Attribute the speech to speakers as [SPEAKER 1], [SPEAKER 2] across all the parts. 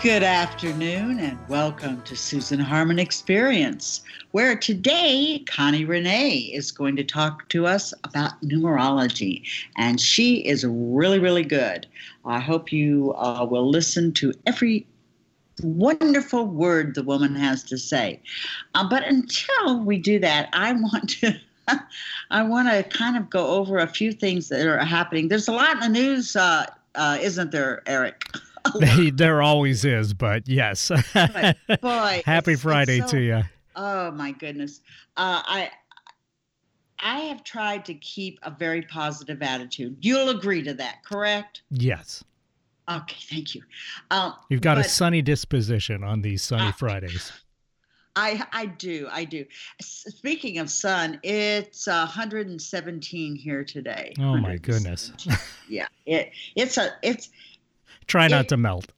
[SPEAKER 1] Good afternoon and welcome to Susan Harmon Experience, where today Connie Renee is going to talk to us about numerology, and she is really, really good. I hope you uh, will listen to every wonderful word the woman has to say. Uh, but until we do that, I want to. I want to kind of go over a few things that are happening. There's a lot in the news, uh, uh isn't there, Eric?
[SPEAKER 2] there always is, but yes.
[SPEAKER 1] but boy,
[SPEAKER 2] happy
[SPEAKER 1] it's,
[SPEAKER 2] Friday
[SPEAKER 1] it's so,
[SPEAKER 2] to you.
[SPEAKER 1] Oh my goodness, uh, I I have tried to keep a very positive attitude. You'll agree to that, correct?
[SPEAKER 2] Yes.
[SPEAKER 1] Okay, thank you. Um,
[SPEAKER 2] You've got but, a sunny disposition on these sunny uh, Fridays.
[SPEAKER 1] I I do I do. Speaking of sun, it's 117 here today.
[SPEAKER 2] Oh my goodness.
[SPEAKER 1] yeah, it it's a it's
[SPEAKER 2] Try not it, to melt.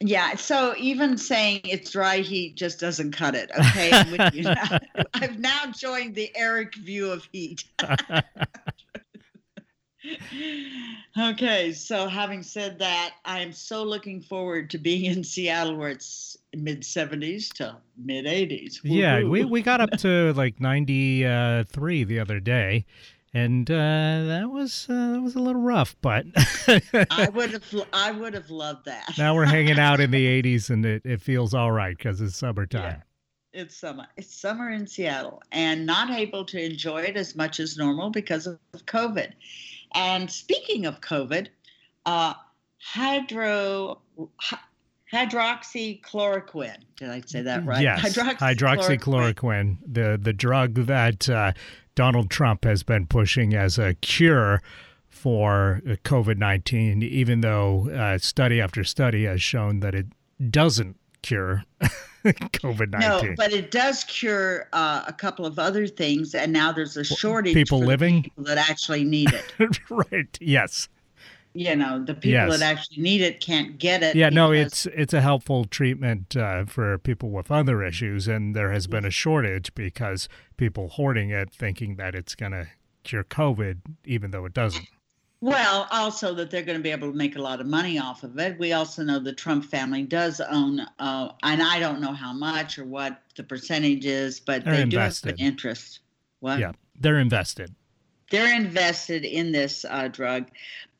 [SPEAKER 1] Yeah. So even saying it's dry heat just doesn't cut it. Okay. I've now joined the Eric view of heat. okay. So having said that, I am so looking forward to being in Seattle where it's mid 70s to mid 80s.
[SPEAKER 2] Yeah. We, we got up to like 93 the other day and uh, that was uh, that was a little rough, but
[SPEAKER 1] I would have I would have loved that.
[SPEAKER 2] now we're hanging out in the 80s, and it, it feels all right because it's summertime.
[SPEAKER 1] Yeah, it's summer. It's summer in Seattle, and not able to enjoy it as much as normal because of COVID. And speaking of COVID, uh, hydro. hydroxychloroquine. Did I say that right?
[SPEAKER 2] Yes, hydroxychloroquine. hydroxychloroquine, the the drug that uh, Donald Trump has been pushing as a cure for COVID 19, even though uh, study after study has shown that it doesn't cure COVID 19.
[SPEAKER 1] No, but it does cure uh, a couple of other things. And now there's a shortage of
[SPEAKER 2] people living
[SPEAKER 1] people that actually need it.
[SPEAKER 2] right. Yes
[SPEAKER 1] you know the people yes. that actually need it can't get it
[SPEAKER 2] yeah no it's it's a helpful treatment uh, for people with other issues and there has been a shortage because people hoarding it thinking that it's going to cure covid even though it doesn't.
[SPEAKER 1] Well also that they're going to be able to make a lot of money off of it. We also know the trump family does own uh, and i don't know how much or what the percentage is but
[SPEAKER 2] they're
[SPEAKER 1] they
[SPEAKER 2] invested.
[SPEAKER 1] do have an interest. What?
[SPEAKER 2] Yeah they're invested.
[SPEAKER 1] They're invested in this uh, drug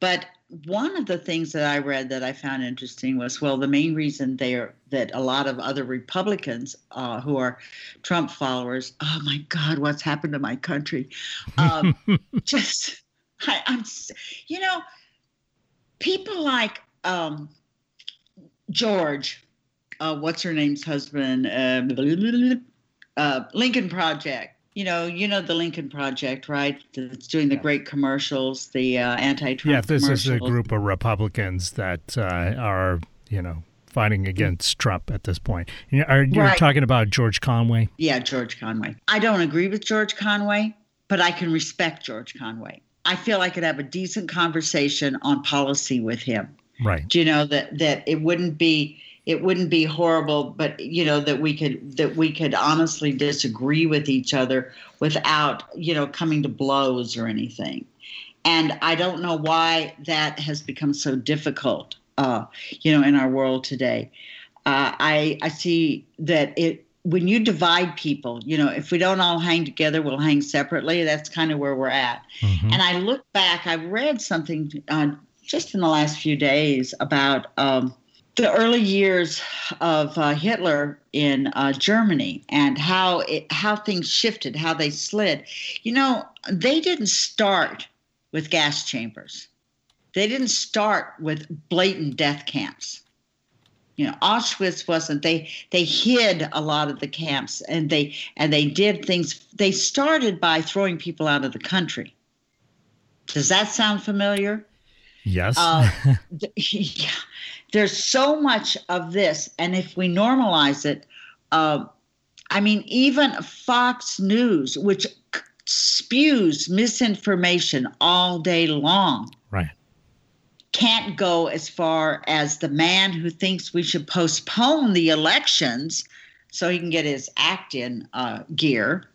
[SPEAKER 1] but one of the things that I read that I found interesting was well, the main reason they are that a lot of other Republicans uh, who are Trump followers, oh my God, what's happened to my country? Um, just, I, am you know, people like um, George, uh, what's her name's husband, uh, uh Lincoln Project you know, you know the Lincoln Project, right? That's doing the great commercials, the uh, anti-Trump.
[SPEAKER 2] Yeah, this is a group of Republicans that uh, are, you know, fighting against Trump at this point. Are you right. talking about George Conway?
[SPEAKER 1] Yeah, George Conway. I don't agree with George Conway, but I can respect George Conway. I feel I could have a decent conversation on policy with him.
[SPEAKER 2] Right.
[SPEAKER 1] Do you know that that it wouldn't be it wouldn't be horrible but you know that we could that we could honestly disagree with each other without you know coming to blows or anything. And i don't know why that has become so difficult uh, you know in our world today. Uh, i i see that it when you divide people you know if we don't all hang together we'll hang separately. That's kind of where we're at. Mm-hmm. and i look back i read something uh, just in the last few days about um, the early years of uh, Hitler in uh, Germany and how it, how things shifted, how they slid. You know, they didn't start with gas chambers. They didn't start with blatant death camps. You know, Auschwitz wasn't. They they hid a lot of the camps and they and they did things. They started by throwing people out of the country. Does that sound familiar?
[SPEAKER 2] Yes. Uh,
[SPEAKER 1] yeah there's so much of this, and if we normalize it, uh, I mean, even Fox News, which spews misinformation all day long,
[SPEAKER 2] right,
[SPEAKER 1] can't go as far as the man who thinks we should postpone the elections so he can get his act in uh, gear.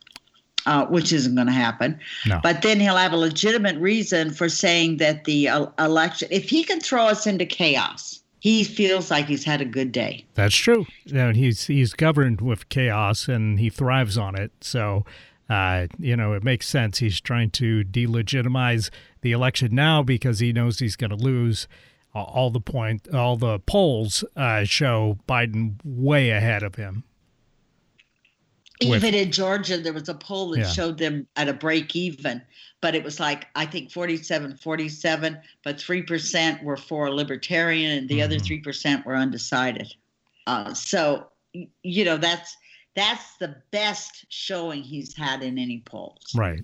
[SPEAKER 1] Uh, which isn't going to happen.
[SPEAKER 2] No.
[SPEAKER 1] But then he'll have a legitimate reason for saying that the uh, election, if he can throw us into chaos, he feels like he's had a good day.
[SPEAKER 2] That's true. And he's he's governed with chaos and he thrives on it. So, uh, you know, it makes sense. He's trying to delegitimize the election now because he knows he's going to lose. All the point, all the polls uh, show Biden way ahead of him.
[SPEAKER 1] Even in Georgia, there was a poll that yeah. showed them at a break even, but it was like, I think 47 47, but 3% were for a libertarian and the mm-hmm. other 3% were undecided. Uh, so, you know, that's that's the best showing he's had in any polls.
[SPEAKER 2] Right.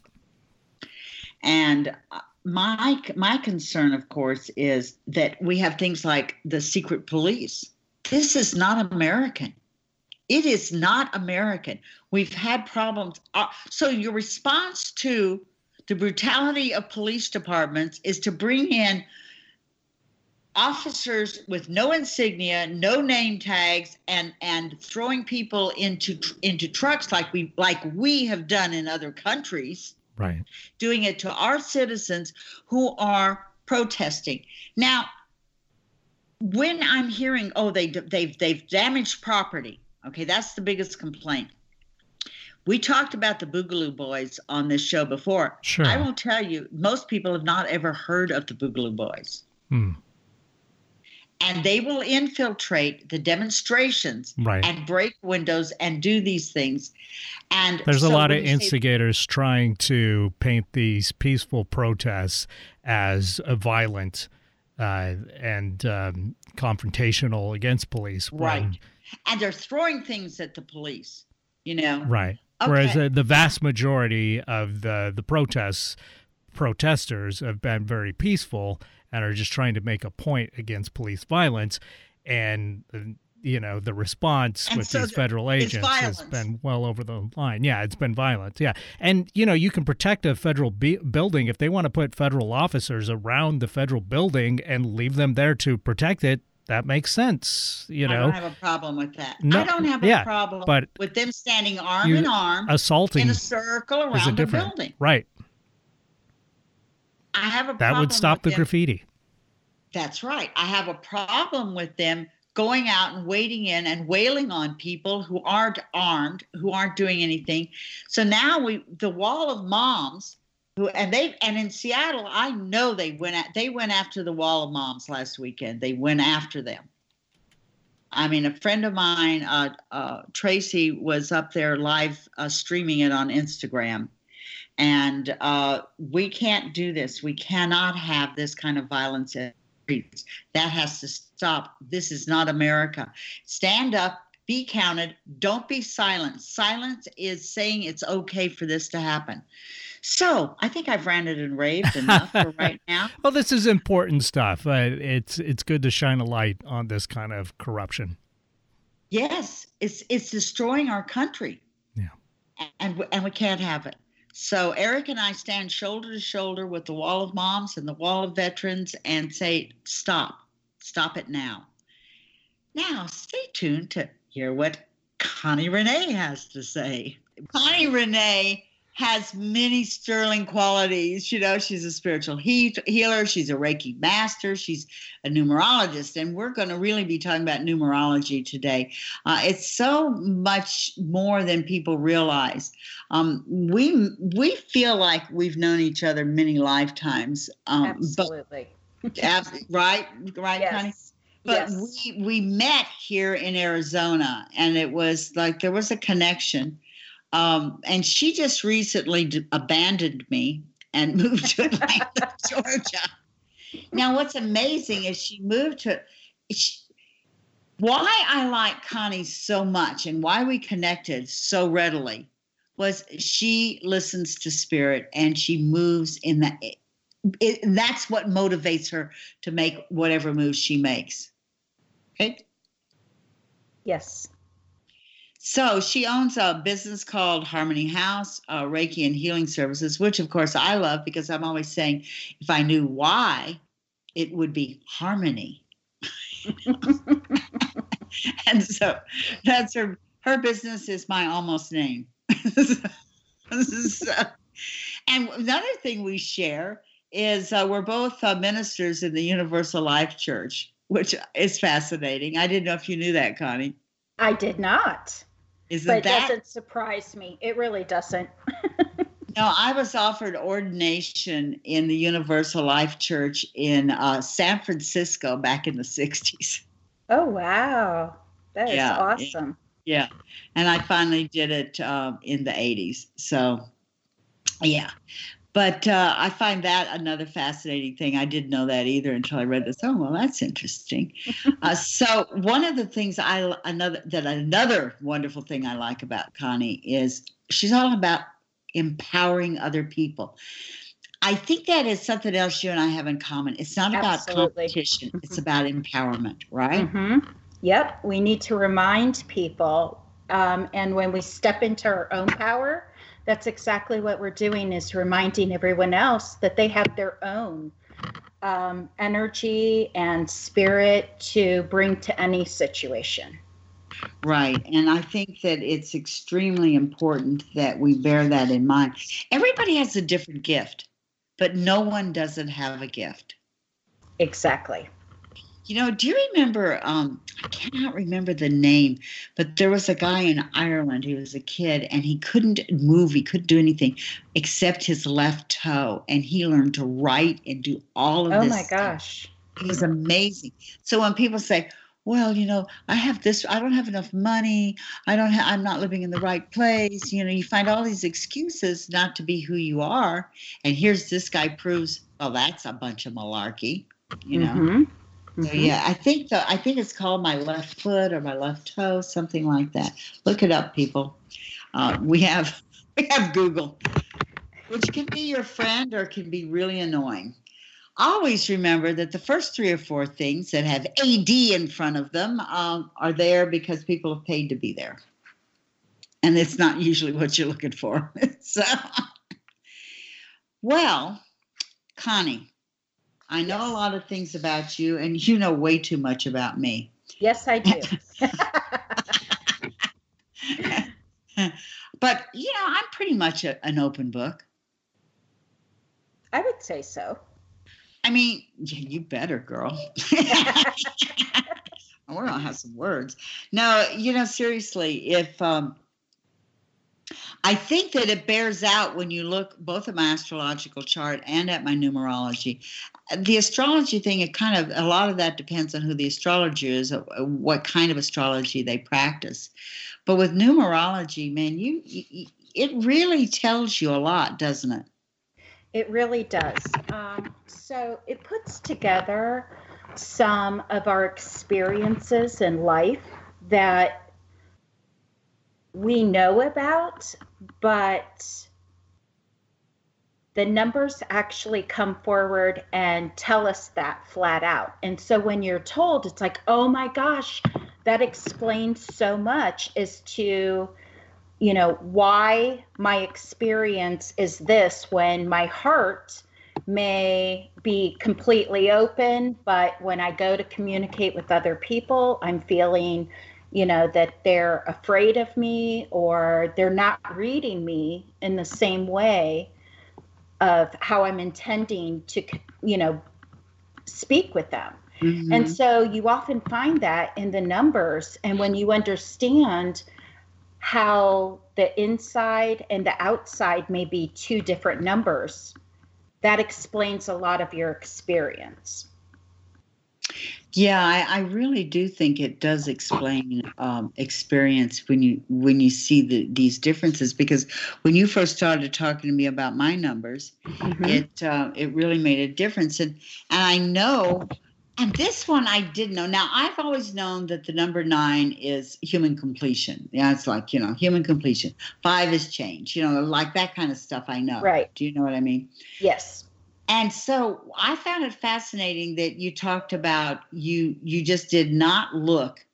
[SPEAKER 1] And uh, my my concern, of course, is that we have things like the secret police. This is not American. It is not American. We've had problems. Uh, so your response to the brutality of police departments is to bring in officers with no insignia, no name tags, and and throwing people into into trucks like we like we have done in other countries.
[SPEAKER 2] Right.
[SPEAKER 1] Doing it to our citizens who are protesting. Now, when I'm hearing, oh, they they've they've damaged property. Okay, that's the biggest complaint. We talked about the Boogaloo Boys on this show before.
[SPEAKER 2] Sure.
[SPEAKER 1] I will tell you, most people have not ever heard of the Boogaloo Boys. Hmm. And they will infiltrate the demonstrations
[SPEAKER 2] right.
[SPEAKER 1] and break windows and do these things. And
[SPEAKER 2] there's so a lot of instigators say, trying to paint these peaceful protests as violent uh, and um, confrontational against police.
[SPEAKER 1] Right. And they're throwing things at the police, you know?
[SPEAKER 2] Right. Okay. Whereas uh, the vast majority of the, the protests, protesters have been very peaceful and are just trying to make a point against police violence. And, uh, you know, the response and with so these federal agents has been well over the line. Yeah, it's been violent. Yeah. And, you know, you can protect a federal be- building if they want to put federal officers around the federal building and leave them there to protect it that makes sense. You know, I
[SPEAKER 1] don't have a problem with that. No, I don't have a yeah, problem but with them standing arm in arm,
[SPEAKER 2] assaulting
[SPEAKER 1] in a circle around the building.
[SPEAKER 2] Right.
[SPEAKER 1] I have a
[SPEAKER 2] that would stop the
[SPEAKER 1] them.
[SPEAKER 2] graffiti.
[SPEAKER 1] That's right. I have a problem with them going out and wading in and wailing on people who aren't armed, who aren't doing anything. So now we, the wall of moms and they and in Seattle, I know they went at they went after the wall of moms last weekend. They went after them. I mean, a friend of mine, uh, uh, Tracy, was up there live uh, streaming it on Instagram, and uh, we can't do this. We cannot have this kind of violence in streets. That has to stop. This is not America. Stand up. Be counted. Don't be silent. Silence is saying it's okay for this to happen. So I think I've ranted and raved enough for right now.
[SPEAKER 2] well, this is important stuff. Uh, it's it's good to shine a light on this kind of corruption.
[SPEAKER 1] Yes, it's it's destroying our country.
[SPEAKER 2] Yeah,
[SPEAKER 1] and and we can't have it. So Eric and I stand shoulder to shoulder with the wall of moms and the wall of veterans and say, stop, stop it now. Now, stay tuned to hear what Connie Renee has to say. Connie Renee has many sterling qualities. You know, she's a spiritual he- healer, she's a Reiki master, she's a numerologist, and we're going to really be talking about numerology today. Uh, it's so much more than people realize. Um, we we feel like we've known each other many lifetimes.
[SPEAKER 3] Um, Absolutely.
[SPEAKER 1] But, right, right, yes. Connie. But yes. we we met here in Arizona, and it was like there was a connection um, and she just recently d- abandoned me and moved to Atlanta, Georgia. Now, what's amazing is she moved to. She, why I like Connie so much and why we connected so readily was she listens to spirit and she moves in that. It, it, that's what motivates her to make whatever moves she makes. Okay.
[SPEAKER 3] Yes.
[SPEAKER 1] So she owns a business called Harmony House, uh, Reiki and Healing Services, which of course I love because I'm always saying if I knew why, it would be harmony. and so that's her. Her business is my almost name. so, and another thing we share is uh, we're both uh, ministers in the Universal Life Church. which is fascinating. I didn't know if you knew that, Connie.
[SPEAKER 3] I did not.
[SPEAKER 1] Isn't
[SPEAKER 3] but it
[SPEAKER 1] that?
[SPEAKER 3] doesn't surprise me. It really doesn't.
[SPEAKER 1] No, I was offered ordination in the Universal Life Church in uh, San Francisco back in the 60s.
[SPEAKER 3] oh, wow. That is
[SPEAKER 1] Yeah,
[SPEAKER 3] awesome.
[SPEAKER 1] Yeah. And I finally did it uh, in the 80s. So, yeah. But uh, I find that another fascinating thing. I didn't know that either until I read this. Oh, well, that's interesting. uh, so one of the things I another that another wonderful thing I like about Connie is she's all about empowering other people. I think that is something else you and I have in common. It's not about
[SPEAKER 3] Absolutely.
[SPEAKER 1] competition. It's about empowerment, right?
[SPEAKER 3] hmm Yep. We need to remind people. Um, and when we step into our own power, that's exactly what we're doing is reminding everyone else that they have their own um, energy and spirit to bring to any situation.
[SPEAKER 1] Right. And I think that it's extremely important that we bear that in mind. Everybody has a different gift, but no one doesn't have a gift.
[SPEAKER 3] Exactly.
[SPEAKER 1] You know, do you remember? Um, I cannot remember the name, but there was a guy in Ireland. He was a kid and he couldn't move. He couldn't do anything except his left toe. And he learned to write and do all of
[SPEAKER 3] Oh
[SPEAKER 1] this.
[SPEAKER 3] Oh my
[SPEAKER 1] stuff.
[SPEAKER 3] gosh.
[SPEAKER 1] It was amazing. So when people say, "Well, you know, I have this, I don't have enough money, I don't, ha- I'm not living in the right place," you know, you find all these excuses not to be who you are. And here's this guy proves, well, that's a bunch of malarkey, you know.
[SPEAKER 3] Mhm.
[SPEAKER 1] So
[SPEAKER 3] Mhm.
[SPEAKER 1] yeah, I think the, I think it's called my left foot or my left toe, something like that. Look it up, people. Uh, we have we have Google, which can be your friend or can be really annoying. Always remember that the first three or four things that have AD in front of them um, are there because people have paid to be there, and it's not usually what you're looking for. so, well, Connie. I know a lot of things about you, and you know way too much about me.
[SPEAKER 3] Yes, I do.
[SPEAKER 1] but, you know, I'm pretty much a, an open book.
[SPEAKER 3] I would say so.
[SPEAKER 1] I mean, yeah, you better, girl. We're to have some words. No, you know, seriously, if um, I think that it bears out when you look both at my astrological chart and at my numerology. The astrology thing, it kind of, a lot of that depends on who the astrologer is, uh, what kind of astrology they practice. But with numerology, man, you, you it really tells you a lot, doesn't it?
[SPEAKER 3] It really does. Um, so it puts together some of our experiences in life that we know about, but the numbers actually come forward and tell us that flat out. And so when you're told, it's like, oh my gosh, that explains so much as to you know why my experience is this when my heart may be completely open but when i go to communicate with other people i'm feeling you know that they're afraid of me or they're not reading me in the same way of how i'm intending to you know speak with them
[SPEAKER 1] Mhm.
[SPEAKER 3] and so you often find that in the numbers. And when you understand how the inside and the outside may be two different numbers, that explains a lot of your experience.
[SPEAKER 1] Yeah, I, I really do think it does explain um, experience when you when you see the, these differences. Because when you first started talking to me about my numbers, it uh, it really made a difference. And and I know, and this one I did know. Now I've always known that the number nine is human completion. Yeah, it's like you know human completion. Five is change. You know, like that kind of stuff. I know.
[SPEAKER 3] Right.
[SPEAKER 1] Do you know what I mean?
[SPEAKER 3] Yes.
[SPEAKER 1] And so I found it fascinating that you talked about you you just did not look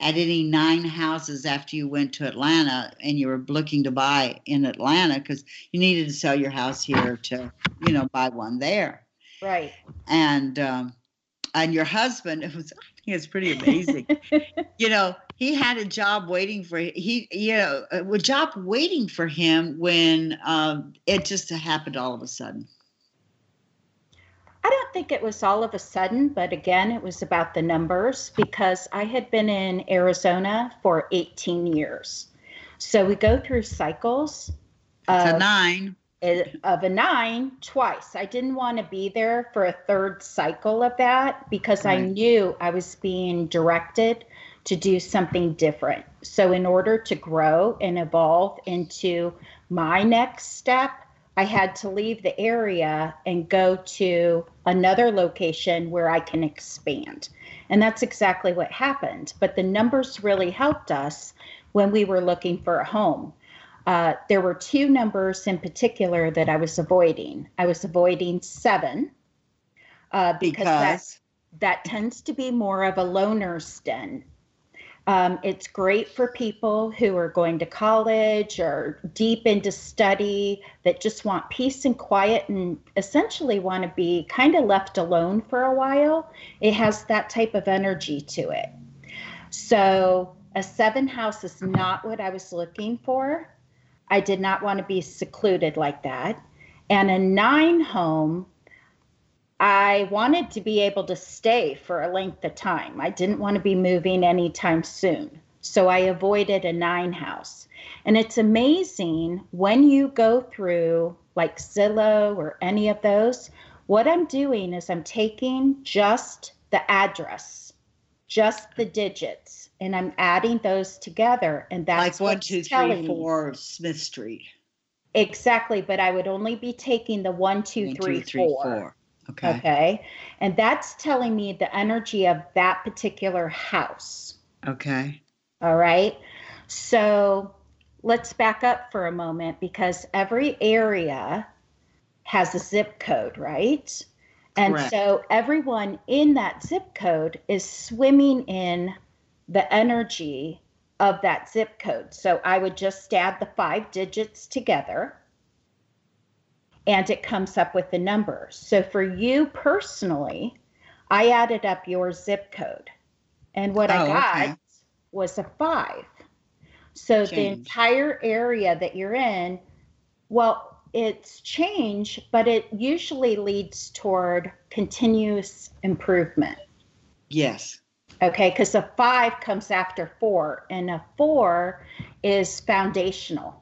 [SPEAKER 1] at any nine houses after you went to Atlanta and you were looking to buy in Atlanta because you needed to sell your house here to you know buy one there.
[SPEAKER 3] Right.
[SPEAKER 1] And um, and your husband it was I think it's pretty amazing. you know he had a job waiting for he you know a job waiting for him when um, it just happened all of a sudden.
[SPEAKER 3] I don't think it was all of a sudden, but again, it was about the numbers because I had been in Arizona for 18 years. So we go through cycles.
[SPEAKER 1] It's a nine.
[SPEAKER 3] Of a nine twice. I didn't want to be there for a third cycle of that because right. I knew I was being directed to do something different. So, in order to grow and evolve into my next step, I had to leave the area and go to another location where I can expand. And that's exactly what happened. But the numbers really helped us when we were looking for a home. Uh, there were two numbers in particular that I was avoiding. I was avoiding seven uh, because, because? That, that tends to be more of a loner's den. Um, it's great for people who are going to college or deep into study that just want peace and quiet and essentially want to be kind of left alone for a while. It has that type of energy to it. So, a seven house is not what I was looking for. I did not want to be secluded like that. And a nine home I wanted to be able to stay for a length of time. I didn't want to be moving anytime soon. So I avoided a nine house. And it's amazing when you go through like Zillow or any of those, what I'm doing is I'm taking just the address, just the digits, and I'm adding those together. And that's
[SPEAKER 1] like one, two, three, four, Smith Street.
[SPEAKER 3] Exactly, but I would only be taking the one, two, one, three, two, three four. four.
[SPEAKER 1] Okay.
[SPEAKER 3] Okay. And that's telling me the energy of that particular house.
[SPEAKER 1] Okay.
[SPEAKER 3] All right. So let's back up for a moment because every area has a zip code, right? And Correct. so everyone in that zip code is swimming in the energy of that zip code. So I would just add the five digits together and it comes up with the number. So for you personally, I added up your zip code, and what oh, I got okay. was a five. So Change. the entire area that you're in, well, it's change, but it usually leads toward continuous improvement.
[SPEAKER 1] Yes.
[SPEAKER 3] Okay, because a five comes after four, and a four is foundational.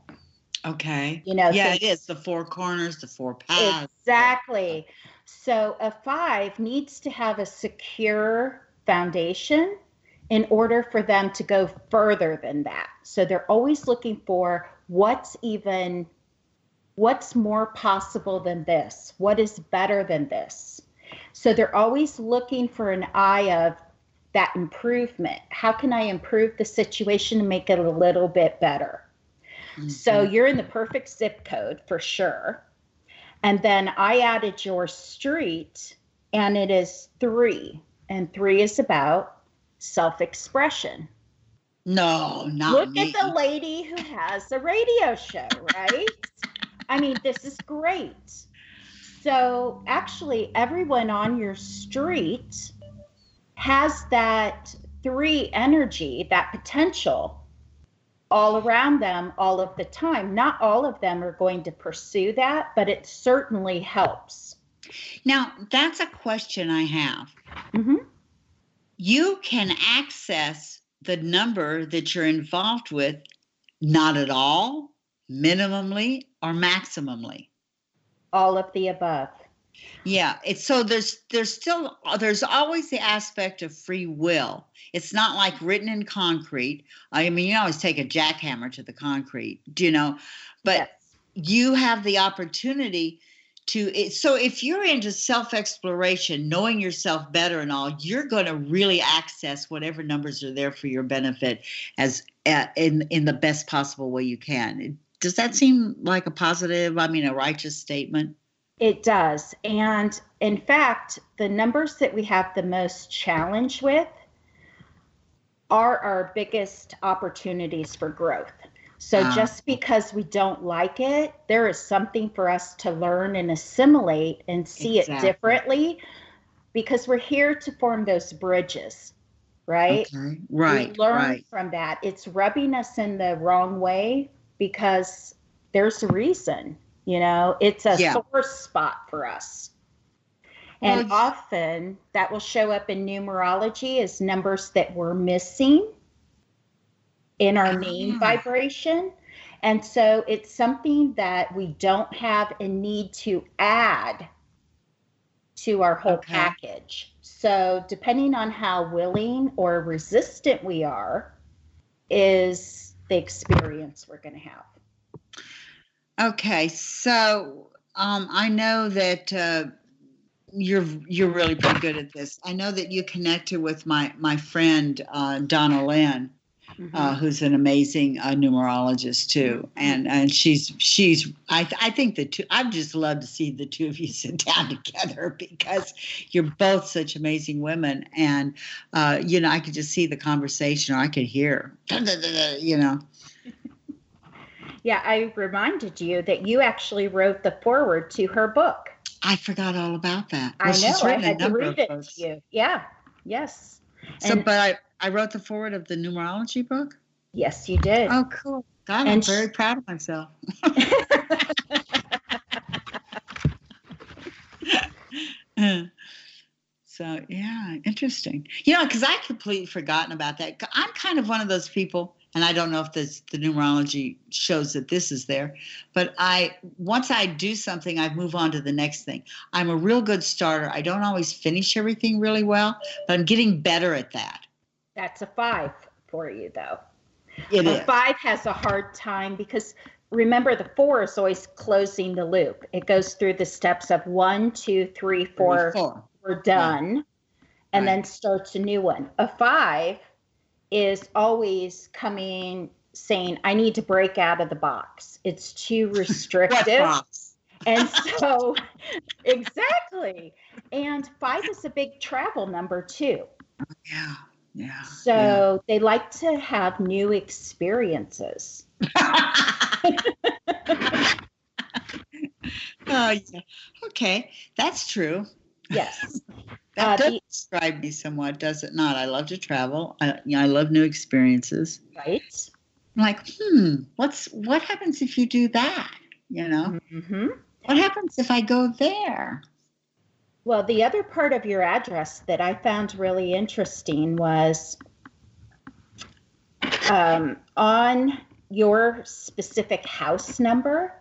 [SPEAKER 1] Okay.
[SPEAKER 3] You know,
[SPEAKER 1] yeah, it is the four corners, the four paths.
[SPEAKER 3] Exactly. So a five needs to have a secure foundation in order for them to go further than that. So they're always looking for what's even what's more possible than this? What is better than this? So they're always looking for an eye of that improvement. How can I improve the situation and make it a little bit better? Mm-hmm. So you're in the perfect zip code for sure. And then I added your street, and it is three. And three is about self expression.
[SPEAKER 1] No, not
[SPEAKER 3] Look
[SPEAKER 1] me.
[SPEAKER 3] at the lady who has a radio show, right? I mean, this is great. So, actually, everyone on your street has that three energy, that potential all around them all of the time. Not all of them are going to pursue that, but it certainly helps.
[SPEAKER 1] Now, that's a question I have.
[SPEAKER 3] Mm-hmm.
[SPEAKER 1] You can access the number that you're involved with not at all, minimally, or maximally.
[SPEAKER 3] All of the above.
[SPEAKER 1] Yeah, it's so there's there's still there's always the aspect of free will. It's not like written in concrete. I mean, you always take a jackhammer to the concrete, do you know? But yes. you have the opportunity to so if you're into self-exploration, knowing yourself better and all, you're going to really access whatever numbers are there for your benefit as uh, in in the best possible way you can. Does that seem like a positive, I mean a righteous statement?
[SPEAKER 3] It does. And in fact, the numbers that we have the most challenge with are our biggest opportunities for growth. So uh, just because we don't like it, there is something for us to learn and assimilate and see exactly. it differently because we're here to form those bridges, right?
[SPEAKER 1] Okay. Right.
[SPEAKER 3] We learn
[SPEAKER 1] right.
[SPEAKER 3] from that. It's rubbing us in the wrong way because there's a reason you know, it's a yeah. sore spot for us. And often that will show up in numerology as numbers that we're missing in our name ah. vibration. And so it's something that we don't have a need to add to our whole okay. package. So, depending on how willing or resistant we are, is the experience we're going to have.
[SPEAKER 1] Okay, so um, I know that uh, you're you're really pretty good at this. I know that you connected with my my friend uh, Donna Lynn, mm-hmm. uh, who's an amazing uh, numerologist too, mm-hmm. and and she's she's I I think the two I'd just love to see the two of you sit down together because you're both such amazing women, and uh, you know I could just see the conversation or I could hear, you know.
[SPEAKER 3] Yeah, I reminded you that you actually wrote the foreword to her book.
[SPEAKER 1] I forgot all about that.
[SPEAKER 3] Well, I know. I had to read it to you. Yeah. Yes.
[SPEAKER 1] So, and, but I I wrote the forward of the numerology book?
[SPEAKER 3] Yes, you did.
[SPEAKER 1] Oh, cool. God, I'm very proud of myself. so, yeah, interesting. You know, because I completely forgotten about that. I'm kind of one of those people, and I don't know if this, the numerology shows that this is there, but I once I do something, I move on to the next thing. I'm a real good starter. I don't always finish everything really well, but I'm getting better at that.
[SPEAKER 3] That's a five for you, though.
[SPEAKER 1] It
[SPEAKER 3] a is. five has a hard time because remember the four is always closing the loop. It goes through the steps of one, two, three, four. Three, four. We're done, right. and right. then starts a new one. A five is always coming saying, "I need to break out of the box. It's too restrictive." and so, exactly. And five is a big travel number too.
[SPEAKER 1] Yeah. Yeah.
[SPEAKER 3] So yeah. they like to have new experiences.
[SPEAKER 1] oh yeah. Okay, that's true.
[SPEAKER 3] Yes.
[SPEAKER 1] That uh, does the, describe me somewhat, does it not? I love to travel. I, you know, I love new experiences.
[SPEAKER 3] Right.
[SPEAKER 1] I'm like, hmm, what's what happens if you do that? You know, mm-hmm. what happens if I go there?
[SPEAKER 3] Well, the other part of your address that I found really interesting was um, on your specific house number,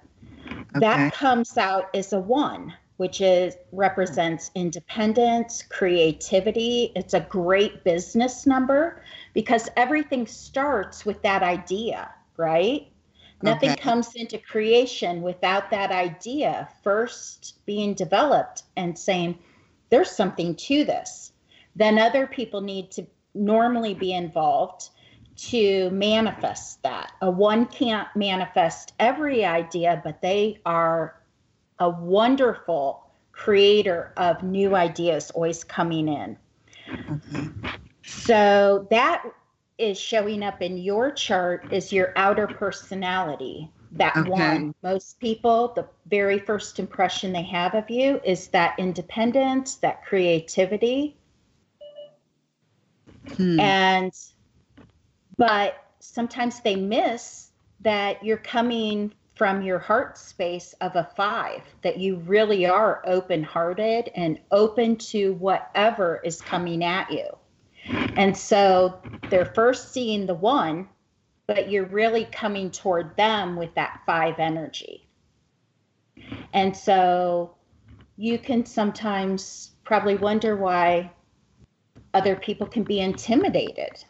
[SPEAKER 3] okay. that comes out as a one, which is represents independence, creativity. It's a great business number because everything starts with that idea, right? Nothing comes into creation without that idea first being developed and saying, there's something to this. Then other people need to normally be involved to manifest that. A one can't manifest every idea, but they are a wonderful creator of new ideas always coming in. Okay. So that is showing up in your chart is your outer personality. That okay. one. Most people, the very first impression they have of you is that independence, that creativity. Hmm. And, but sometimes they miss that you're coming from your heart space of a five, that you really are open hearted and open to whatever is coming at you. And so they're first seeing the one, but you're really coming toward them with that five energy. And so you can sometimes probably wonder why other people can be intimidated.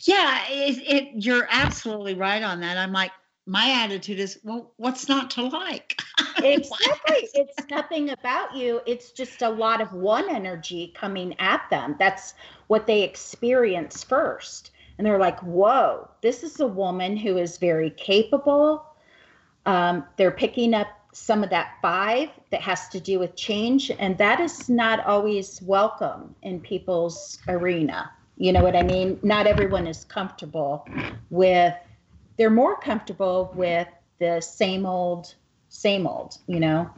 [SPEAKER 1] Yeah, it, it, you're absolutely right on that. I'm like, my attitude is, well, what's not to like?
[SPEAKER 3] exactly. it's nothing about you. It's just a lot of one energy coming at them. That's what they experience first. And they're like, whoa, this is a woman who is very capable. Um, they're picking up some of that five that has to do with change. And that is not always welcome in people's arena. You know what I mean? Not everyone is comfortable with they're more comfortable with the same old, same old, you know?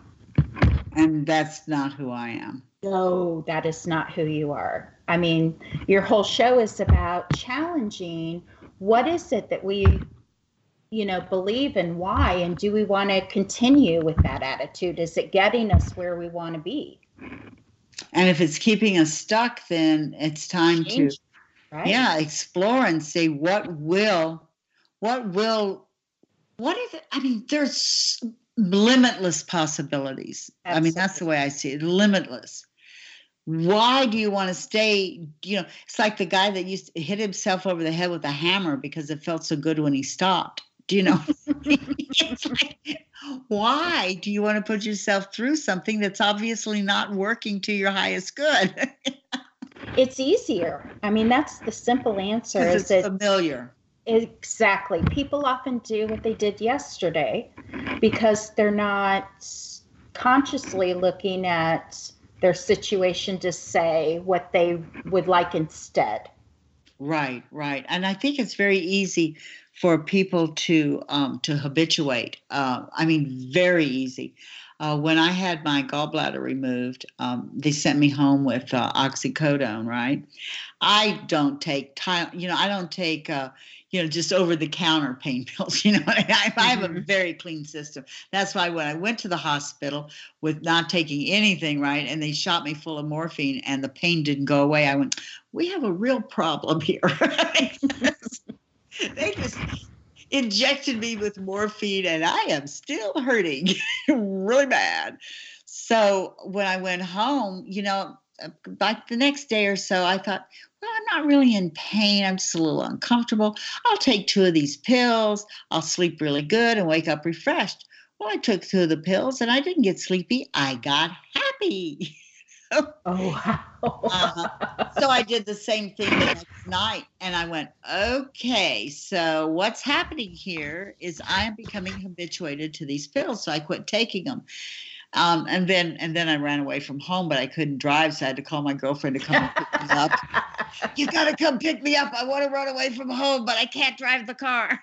[SPEAKER 1] And that's not who I am.
[SPEAKER 3] No, that is not who you are. I mean, your whole show is about challenging what is it that we, you know, believe and why, and do we want to continue with that attitude? Is it getting us where we want to be?
[SPEAKER 1] And if it's keeping us stuck, then it's time
[SPEAKER 3] Change,
[SPEAKER 1] to
[SPEAKER 3] right?
[SPEAKER 1] yeah explore and say what will what will what if i mean there's limitless possibilities i mean that's the way i see it limitless why do you want to stay you know it's like the guy that used to hit himself over the head with a hammer because it felt so good when he stopped do you know It's like, why do you want to put yourself through something that's obviously not working to your highest good
[SPEAKER 3] It's easier. I mean, that's the simple answer. Is
[SPEAKER 1] it's
[SPEAKER 3] it
[SPEAKER 1] familiar
[SPEAKER 3] exactly? People often do what they did yesterday because they're not consciously looking at their situation to say what they would like instead.
[SPEAKER 1] Right, right, and I think it's very easy for people to um, to habituate. Uh, I mean, very easy. Uh, when I had my gallbladder removed, um, they sent me home with uh, oxycodone. Right, I don't take time. You know, I don't take. You know, just over the counter pain pills. You know, I, I have a
[SPEAKER 3] Mhm.
[SPEAKER 1] very clean system. That's why when I went to the hospital with not taking anything, right, and they shot me full of morphine and the pain didn't go away, I went, we have a real problem here. they just injected me with morphine and I am still hurting really bad. So when I went home, you know, like the next day or so, I thought, well, I'm not really in pain. I'm just a little uncomfortable. I'll take two of these pills. I'll sleep really good and wake up refreshed. Well, I took two of the pills and I didn't get sleepy. I got happy.
[SPEAKER 3] Oh, wow.
[SPEAKER 1] Uh-huh. so I did the same thing the next night and I went, okay, so what's happening here is I am becoming habituated to these pills. So I quit taking them. Um, and then and then I ran away from home, but I couldn't drive, so I had to call my girlfriend to come pick me up. You gotta come pick me up. I want to run away from home, but I can't drive the car.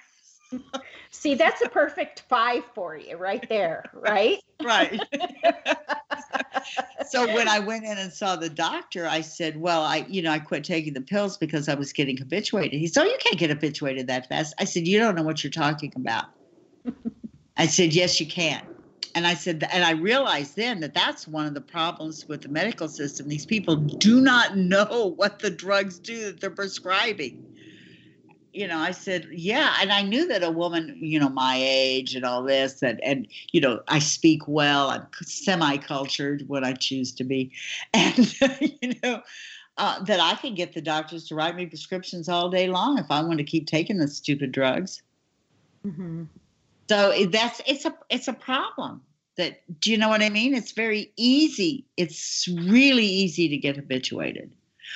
[SPEAKER 3] See, that's a perfect five for you right there, right?
[SPEAKER 1] Right. so when I went in and saw the doctor, I said, "Well, I, you know, I quit taking the pills because I was getting habituated." He said, "Oh, you can't get habituated that fast." I said, "You don't know what you're talking about." I said, "Yes, you can." And I said, and I realized then that that's one of the problems with the medical system. These people do not know what the drugs do that they're prescribing. You know, I said, yeah, and I knew that a woman, you know, my age and all this, and and you know, I speak well. I'm semi-cultured when I choose to be, and you know, uh, that I could get the doctors to write me prescriptions all day long if I want to keep taking the stupid drugs.
[SPEAKER 3] Mhm.
[SPEAKER 1] So that's it's a it's a problem. That do you know what I mean? It's very easy. It's really easy to get habituated.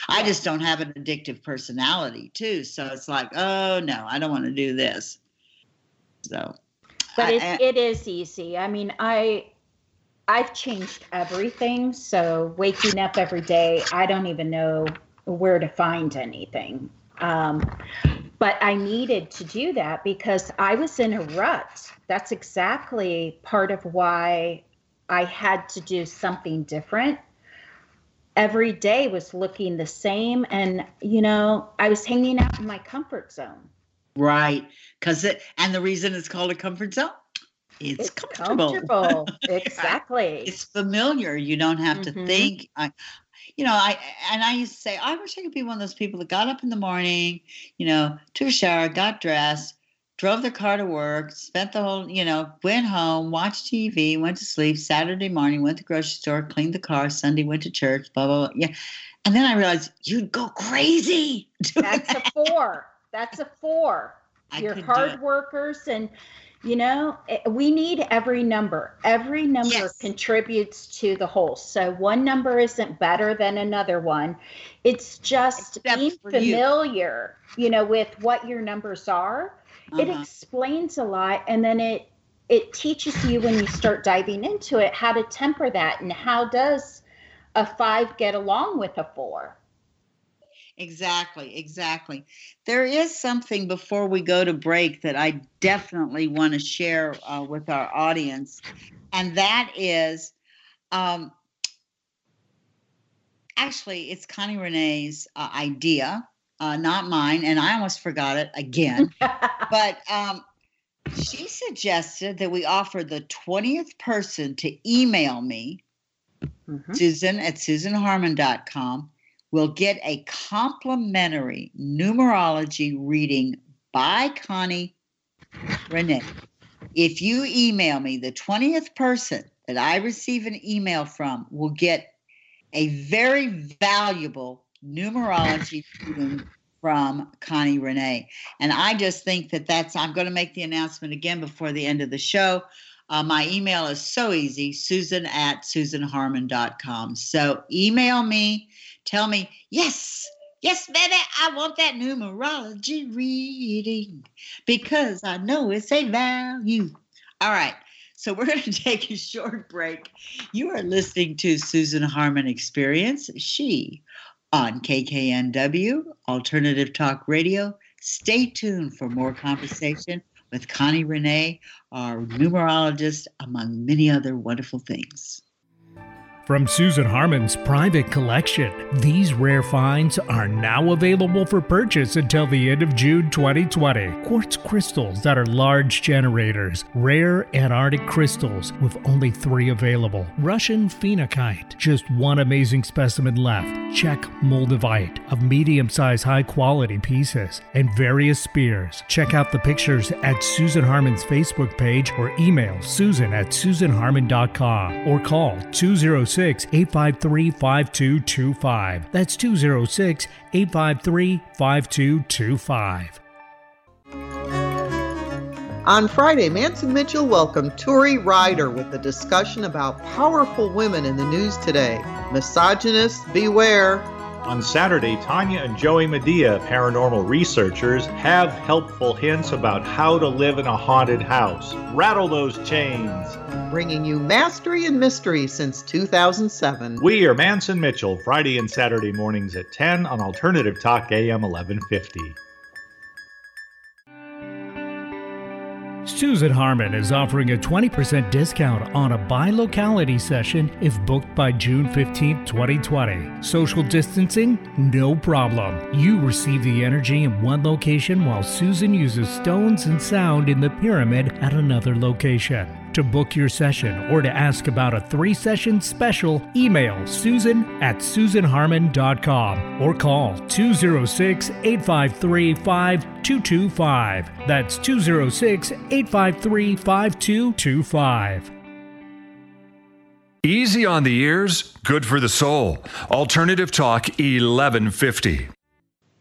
[SPEAKER 1] I just don't have an addictive personality too, so it's like, oh no, I don't want to do this. So,
[SPEAKER 3] But
[SPEAKER 1] I-
[SPEAKER 3] it,
[SPEAKER 1] I-
[SPEAKER 3] it is easy. I mean, I I've changed everything. So waking up every day, I don't even know where to find anything. Um, but I needed to do that because I was in a rut. That's exactly part of why I had to do something different. Every day was looking the same. And, you know, I was hanging out in my comfort zone.
[SPEAKER 1] right, because it and the reason it's called a comfort zone, it's, comfortable.
[SPEAKER 3] comfortable. exactly.
[SPEAKER 1] It's familiar. You don't have to mm-hmm. think. I, you know, I and I used to say I wish I could be one of those people that got up in the morning, you know, took a shower, got dressed, drove their car to work, spent the whole, you know, went home, watched TV, went to sleep. Saturday morning, went to the grocery store, cleaned the car. Sunday went to church. Blah blah. blah. Yeah, and then I realized you'd go crazy.
[SPEAKER 3] That's a four. That's a four.
[SPEAKER 1] I
[SPEAKER 3] You're hard workers, and you know eh, we need every number. Every number
[SPEAKER 1] Yes.
[SPEAKER 3] contributes to the whole. So one number isn't better than another one. It's just
[SPEAKER 1] Except
[SPEAKER 3] being
[SPEAKER 1] for you.
[SPEAKER 3] familiar, you know, with what your numbers are. It
[SPEAKER 1] Uh-huh.
[SPEAKER 3] explains a lot, and then it it teaches you when you start diving into it how to temper that and how does a five get along with a four.
[SPEAKER 1] Exactly, exactly. There is something before we go to break that I definitely want to share uh, with our audience, and that is um, actually it's Connie Renee's uh, idea, uh, not mine, and I almost forgot it again. but um, she suggested that we offer the 20th person to email me mm-hmm. Susan at SusanHarmon.com, will get a complimentary numerology reading by Connie Renee. If you email me, the 20th person that I receive an email from will get a very valuable numerology reading from Connie Renee. And I just think that that's, I'm going to make the announcement again before the end of the show. Uh, my email is so easy, susan at susanharmon.com. So email me, tell me, yes, yes, baby, I want that numerology reading because I know it's a value. All right. So we're going to take a short break. You are listening to Susan Harmon Experience. She on KKNW, Alternative Talk Radio. Stay tuned for more conversation with Connie Renee, our numerologist, among many other wonderful things.
[SPEAKER 2] From Susan Harmon's private collection, these rare finds are now available for purchase until the end of June 2020. Quartz crystals that are large generators, rare Antarctic crystals with only three available, Russian phenakite, just one amazing specimen left, Czech moldavite of medium sized high quality pieces, and various spears. Check out the pictures at Susan Harmon's Facebook page or email susan at susanharmon.com or call 206 206 853 5225. That's 206 853 5225.
[SPEAKER 4] On Friday, Manson Mitchell welcomed Turi Ryder with a discussion about powerful women in the news today. Misogynists, beware.
[SPEAKER 5] On Saturday, Tanya and Joey Medea, paranormal researchers, have helpful hints about how to live in a haunted house. Rattle those chains.
[SPEAKER 4] Bringing you mastery and mystery since 2007.
[SPEAKER 5] We are Manson Mitchell, Friday and Saturday mornings at 10 on Alternative Talk AM 1150.
[SPEAKER 2] Susan Harmon is offering a 20% discount on a bilocality session if booked by June 15, 2020. Social distancing? No problem. You receive the energy in one location while Susan uses stones and sound in the pyramid at another location. To book your session or to ask about a three session special, email susan at susanharmon.com or call 206 853 5225. That's 206 853 5225.
[SPEAKER 6] Easy on the ears, good for the soul. Alternative Talk 1150.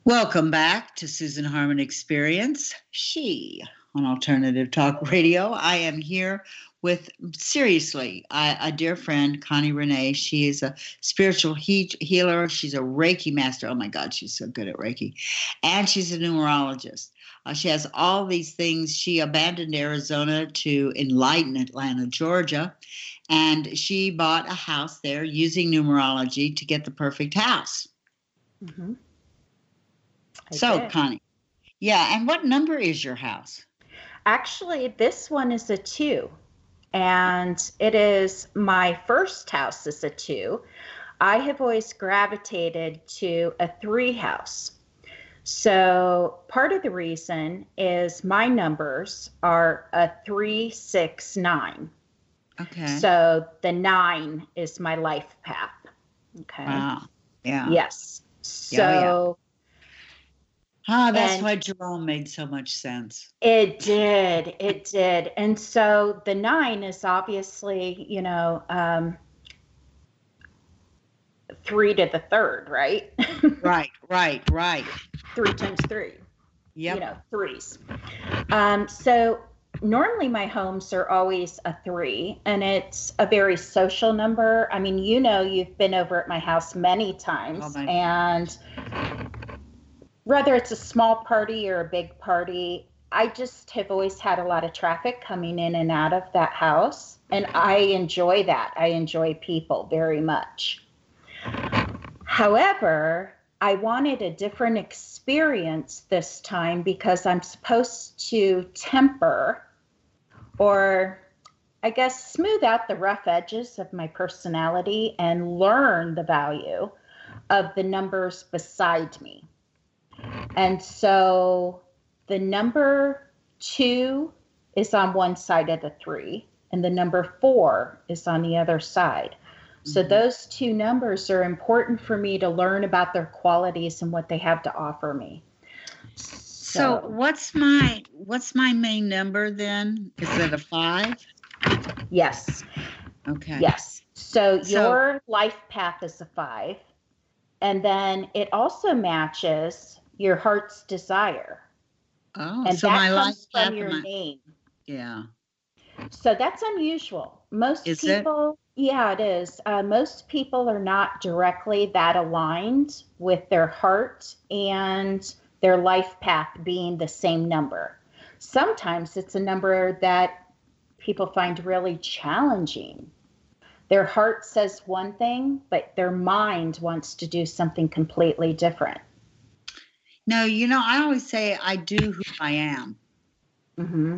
[SPEAKER 1] Welcome back to Susan Harmon Experience. She on Alternative Talk Radio. I am here with seriously I, a dear friend, Connie Renee. She is a spiritual he- healer. She's a Reiki master. Oh my God, she's so good at Reiki, and she's a numerologist. Uh, she has all these things. She abandoned Arizona to enlighten Atlanta, Georgia, and she bought a house there using numerology to get the perfect house. Mm-hmm. So, did. Connie, yeah, and what number is your house?
[SPEAKER 3] Actually, this one is a two, and it is my first house is a two. I have always gravitated to a three house. So part of the reason is my numbers are a three, six, nine. Okay. So the nine is my life path. Okay.
[SPEAKER 1] Wow. Yeah.
[SPEAKER 3] Yes. Oh, so
[SPEAKER 1] Ah, that's and why Jerome made so much sense.
[SPEAKER 3] It did. It did. And so the nine is obviously, you know, um, three to the third, right?
[SPEAKER 1] right, right, right.
[SPEAKER 3] Three times three.
[SPEAKER 1] Yeah.
[SPEAKER 3] You know, threes. Um, so normally my homes are always a three, and it's a very social number. I mean, you know, you've been over at my house many times, oh, and whether it's a small party or a big party, I just have always had a lot of traffic coming in and out of that house. And I enjoy that. I enjoy people very much. However, I wanted a different experience this time because I'm supposed to temper or I guess smooth out the rough edges of my personality and learn the value of the numbers beside me. And so the number two is on one side of the three, and the number four is on the other side. So
[SPEAKER 1] Mhm.
[SPEAKER 3] those two numbers are important for me to learn about their qualities and what they have to offer me.
[SPEAKER 1] So what's my what's my main number then? Is it a five?
[SPEAKER 3] yes,
[SPEAKER 1] Okay.
[SPEAKER 3] yes. So,
[SPEAKER 1] So-
[SPEAKER 3] your life path is a five, and then it also matches your heart's desire,
[SPEAKER 1] Oh,
[SPEAKER 3] and
[SPEAKER 1] so
[SPEAKER 3] that
[SPEAKER 1] my
[SPEAKER 3] comes
[SPEAKER 1] path
[SPEAKER 3] from your
[SPEAKER 1] my-
[SPEAKER 3] name.
[SPEAKER 1] yeah.
[SPEAKER 3] So that's unusual. Most
[SPEAKER 1] Is it?
[SPEAKER 3] people, yeah, it is. Uh, most people are not directly that aligned with their heart and their life path being the same number. Sometimes it's a number that people find really challenging. Their heart says one thing, but their mind wants to do something completely different.
[SPEAKER 1] No, you know, I always say I do who I am.
[SPEAKER 3] hmm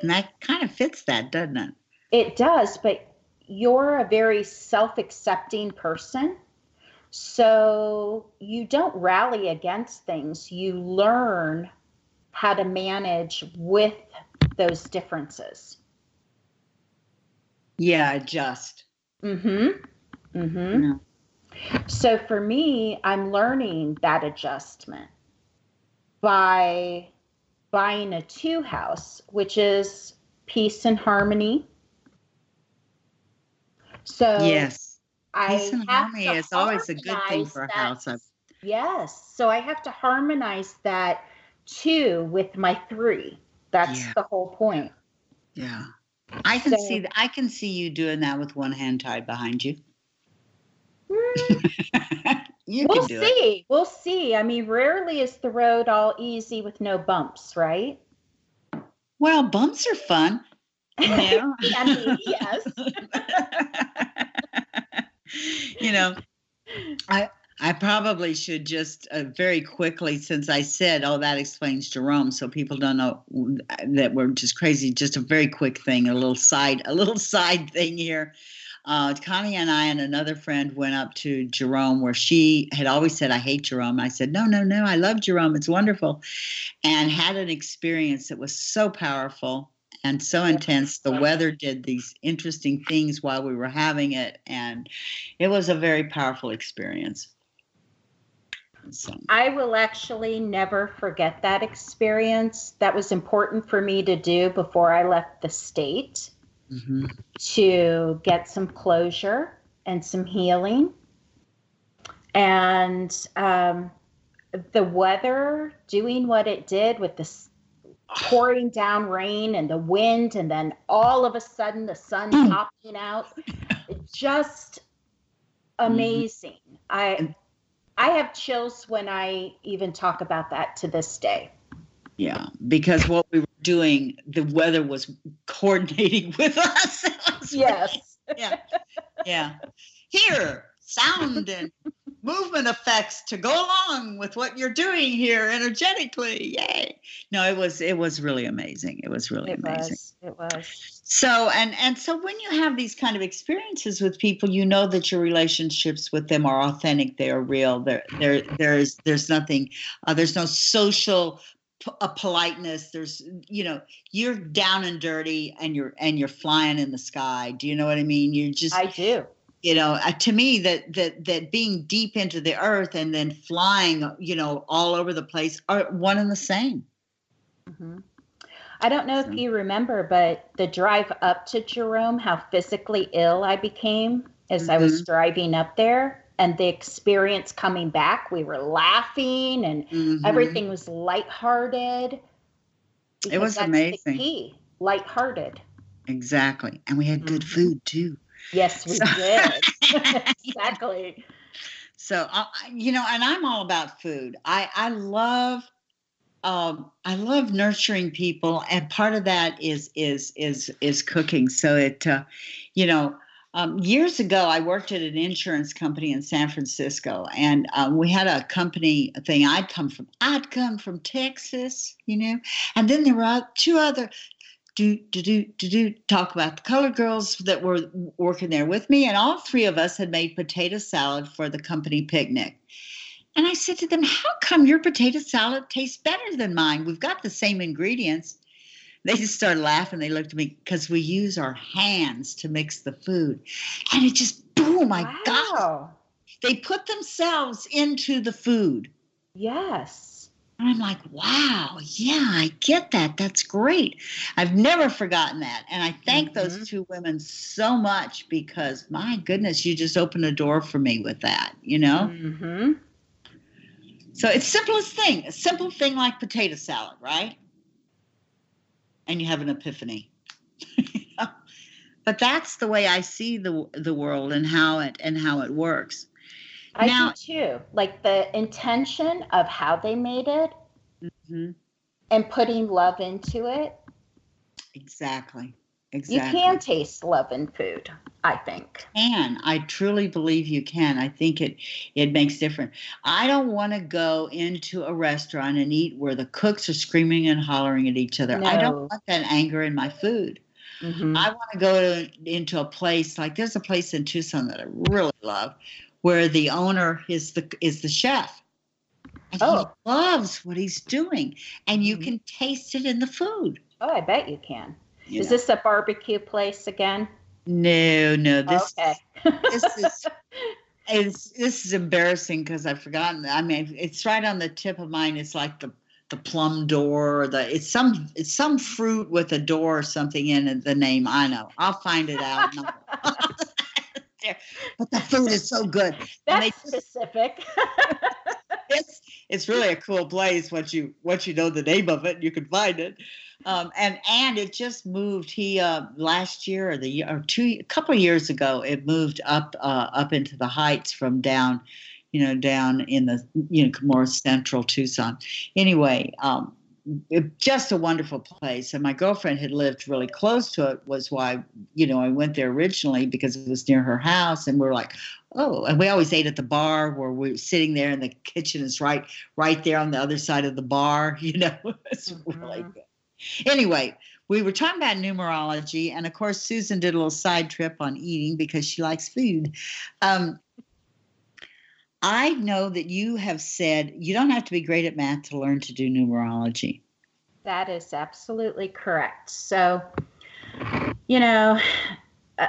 [SPEAKER 1] And that kind of fits that, doesn't it?
[SPEAKER 3] It does, but you're a very self accepting person. So you don't rally against things. You learn how to manage with those differences.
[SPEAKER 1] Yeah, adjust.
[SPEAKER 3] Mm hmm. Mm hmm.
[SPEAKER 1] Yeah.
[SPEAKER 3] So for me, I'm learning that adjustment by buying a two house, which is peace and harmony. So
[SPEAKER 1] yes.
[SPEAKER 3] I
[SPEAKER 1] Peace and harmony is always a good thing for a house. I've-
[SPEAKER 3] Yes. So I have to harmonize that two with my three. That's
[SPEAKER 1] Yeah.
[SPEAKER 3] the whole point.
[SPEAKER 1] Yeah. I can
[SPEAKER 3] So-
[SPEAKER 1] see I can see you doing that with one hand tied behind you. you
[SPEAKER 3] we'll
[SPEAKER 1] do it.
[SPEAKER 3] see. We'll see. I mean, rarely is the road all easy with no bumps, right?
[SPEAKER 1] Well, bumps are fun. You know?
[SPEAKER 3] I yes.
[SPEAKER 1] you know, I I probably should just uh, very quickly, since I said, "Oh, that explains Jerome," so people don't know that we're just crazy. Just a very quick thing, a little side, a little side thing here. Uh, Connie and I and another friend went up to Jerome, where she had always said, "I hate Jerome." I said, "No, no, no, I love Jerome. It's wonderful," and had an experience that was so powerful and so intense. The weather did these interesting things while we were having it, and it was a very powerful experience. So,
[SPEAKER 3] I will actually never forget that experience. That was important for me to do before I left the state
[SPEAKER 1] mhm.
[SPEAKER 3] to get some closure and some healing. And um, the weather doing what it did with this pouring down rain and the wind, and then all of a sudden the sun
[SPEAKER 1] Mm.
[SPEAKER 3] popping out, just amazing. I I have chills when I even talk about that to this day.
[SPEAKER 1] Yeah, because what we were doing, the weather was coordinating with us.
[SPEAKER 3] Yes.
[SPEAKER 1] yeah, yeah. Here, sound and movement effects to go along with what you're doing here energetically. Yay! No, it was it was really amazing. It was really
[SPEAKER 3] It
[SPEAKER 1] amazing.
[SPEAKER 3] was. It was.
[SPEAKER 1] So and and so when you have these kind of experiences with people, you know that your relationships with them are authentic. They are real. There there there's there's nothing. Uh, there's no social a politeness. There's you know you're down and dirty and you're and you're flying in the sky. Do you know what I mean? You're just
[SPEAKER 3] I do.
[SPEAKER 1] you know uh, to me that that that being deep into the earth and then flying you know all over the place are one and the same.
[SPEAKER 3] hmm I don't know
[SPEAKER 1] So-
[SPEAKER 3] if you remember, but the drive up to Jerome, how physically ill I became as I was driving up there, and the experience coming back, we were laughing and
[SPEAKER 1] Mhm.
[SPEAKER 3] everything was lighthearted. It
[SPEAKER 1] was amazing.
[SPEAKER 3] The key, lighthearted.
[SPEAKER 1] Exactly, and we had good
[SPEAKER 3] Mhm.
[SPEAKER 1] food too.
[SPEAKER 3] Yes, we
[SPEAKER 1] So-
[SPEAKER 3] did. exactly.
[SPEAKER 1] So uh, you know, and I'm all about food. I I love um I love nurturing people and part of that is is is is cooking. So it uh you know, um, years ago, I worked at an insurance company in San Francisco, and uh, we had a company thing. I'd come from, I'd come from Texas, you know, and then there were two other do do do do do talk about the colored girls that were working there with me, and all three of us had made potato salad for the company picnic. And I said to them, "How come your potato salad tastes better than mine? We've got the same ingredients." They just started laughing. They looked at me because we use our hands to mix the food, and it just oh my
[SPEAKER 3] wow.
[SPEAKER 1] god they put themselves into the food
[SPEAKER 3] Yes.
[SPEAKER 1] and i'm like wow yeah i get that that's great i've never forgotten that and i thank
[SPEAKER 3] Mhm.
[SPEAKER 1] those two women so much because my goodness you just opened a door for me with that you know
[SPEAKER 3] Mm-hmm.
[SPEAKER 1] So it's simplest thing, a simple thing like potato salad, right? And you have an epiphany. but that's the way I see the the world and how it and how it works.
[SPEAKER 3] I
[SPEAKER 1] Now-
[SPEAKER 3] do too. Like the intention of how they made it
[SPEAKER 1] Mhm.
[SPEAKER 3] and putting love into it.
[SPEAKER 1] Exactly.
[SPEAKER 3] You can taste love in food, I think.
[SPEAKER 1] can. I truly believe you can. I think it it makes different. I don't want to go into a restaurant and eat where the cooks are screaming and hollering at each other. I don't want that anger in my food.
[SPEAKER 3] Mhm.
[SPEAKER 1] I want to go to, into a place like there's a place in Tucson that I really love, where the owner is the is the chef, and
[SPEAKER 3] Oh.
[SPEAKER 1] he loves what he's doing, and you
[SPEAKER 3] Mhm.
[SPEAKER 1] can taste it in the food.
[SPEAKER 3] Oh, I bet you can. Is
[SPEAKER 1] know.
[SPEAKER 3] this a barbecue place again?
[SPEAKER 1] No, no. This
[SPEAKER 3] okay.
[SPEAKER 1] this is it's this is embarrassing because I've forgotten. I mean, it's right on the tip of mine. It's like the the plum door. Or the it's some it's some fruit with a door or something in it, the name. I know. I'll find it out. but the food is so good.
[SPEAKER 3] That's
[SPEAKER 1] just-
[SPEAKER 3] specific.
[SPEAKER 1] it's it's really a cool place once you once you know the name of it you can find it um, and and it just moved he uh, last year or the year or two a couple of years ago it moved up uh, up into the heights from down you know down in the you know more central tucson. Anyway um, it, just a wonderful place and my girlfriend had lived really close to it was why you know i went there originally because it was near her house and we are like oh and we always ate at the bar where we we're sitting there and the kitchen is right right there on the other side of the bar you know? It's really
[SPEAKER 3] Mhm.
[SPEAKER 1] good anyway we were talking about numerology and of course susan did a little side trip on eating because she likes food. Um, i know that you have said you don't have to be great at math to learn to do numerology.
[SPEAKER 3] That is absolutely correct. So, you know, uh,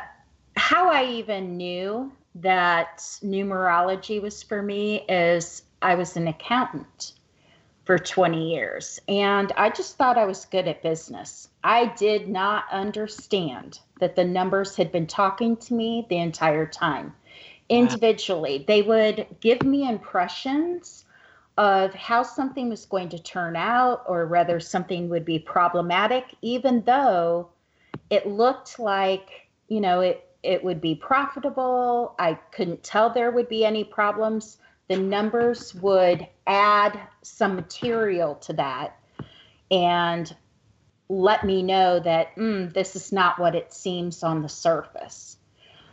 [SPEAKER 3] how I even knew that numerology was for me is I was an accountant for 20 years and I just thought I was good at business. I did not understand that the numbers had been talking to me the entire time individually. They would give me impressions of how something was going to turn out or whether something would be problematic even though it looked like you know it it would be profitable i couldn't tell there would be any problems the numbers would add some material to that and let me know that mm, this is not what it seems on the surface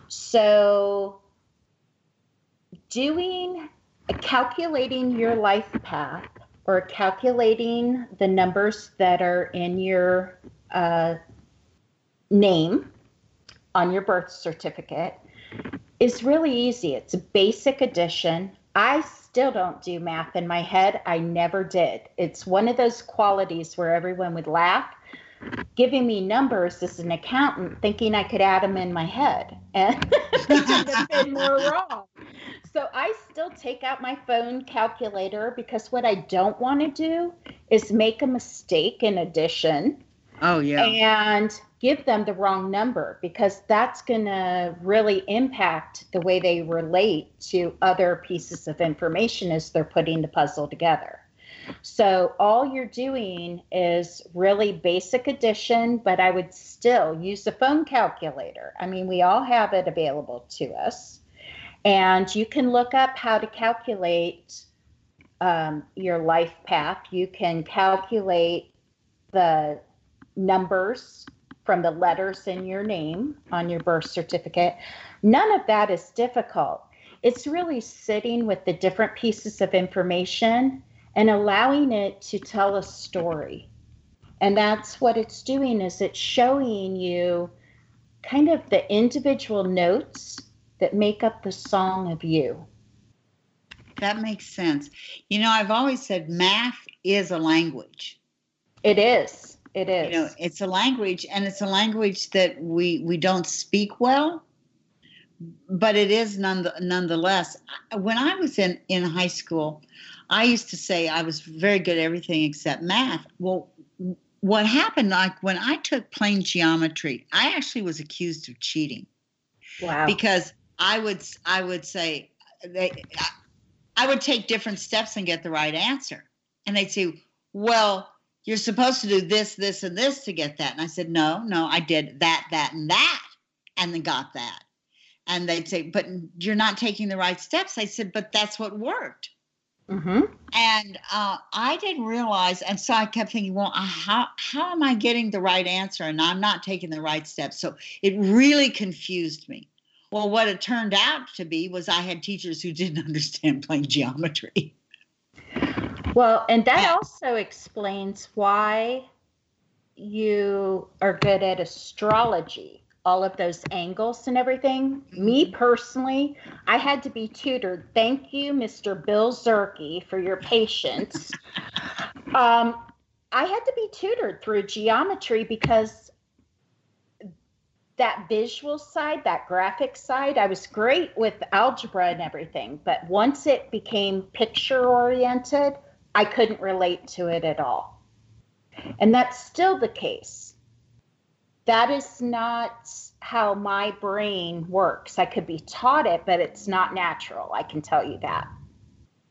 [SPEAKER 3] so doing calculating your life path or calculating the numbers that are in your uh, name on your birth certificate is really easy. It's basic addition. I still don't do math in my head. I never did. It's one of those qualities where everyone would laugh. Giving me numbers as an accountant, thinking I could add them in my head, and have been more wrong. So I still take out my phone calculator because what I don't want to do is make a mistake in addition
[SPEAKER 1] oh yeah
[SPEAKER 3] and give them the wrong number because that's going to really impact the way they relate to other pieces of information as they're putting the puzzle together. So all you're doing is really basic addition, but I would still use a phone calculator. I mean, we all have it available to us. And you can look up how to calculate um, your life path. You can calculate the numbers from the letters in your name on your birth certificate. None of that is difficult. It's really sitting with the different pieces of information and allowing it to tell a story. And that's what it's doing is it's showing you kind of the individual notes that make up the song of you.
[SPEAKER 1] that makes sense you know i've always said math is a language
[SPEAKER 3] It is. It is.
[SPEAKER 1] you know it's a language and it's a language that we we don't speak well but it is none, nonetheless. When I was in, in high school, I used to say I was very good at everything except math. Well, what happened, like when I took plane geometry, I actually was accused of cheating.
[SPEAKER 3] Wow.
[SPEAKER 1] Because I would, I would say, they, I would take different steps and get the right answer. And they'd say, well, you're supposed to do this, this, and this to get that. And I said, no, no, I did that, that, and that, and then got that. And they'd say, but you're not taking the right steps. I said, but that's what worked.
[SPEAKER 3] Mm-hmm.
[SPEAKER 1] And uh, I didn't realize, and so I kept thinking, well, how how am I getting the right answer, and I'm not taking the right steps? So it really confused me. Well, what it turned out to be was I had teachers who didn't understand plane geometry.
[SPEAKER 3] Well, and that also explains why you are good at astrology all of those angles and everything. Me mm-hmm. personally, I had to be tutored. Thank you, Mr. Bill Zerke, for your patience. um, I had to be tutored through geometry because that visual side, that graphic side, I was great with algebra and everything. But once it became picture oriented, I couldn't relate to it at all. And that's still the case that is not how my brain works. I could be taught it, but it's not natural. I can tell you that.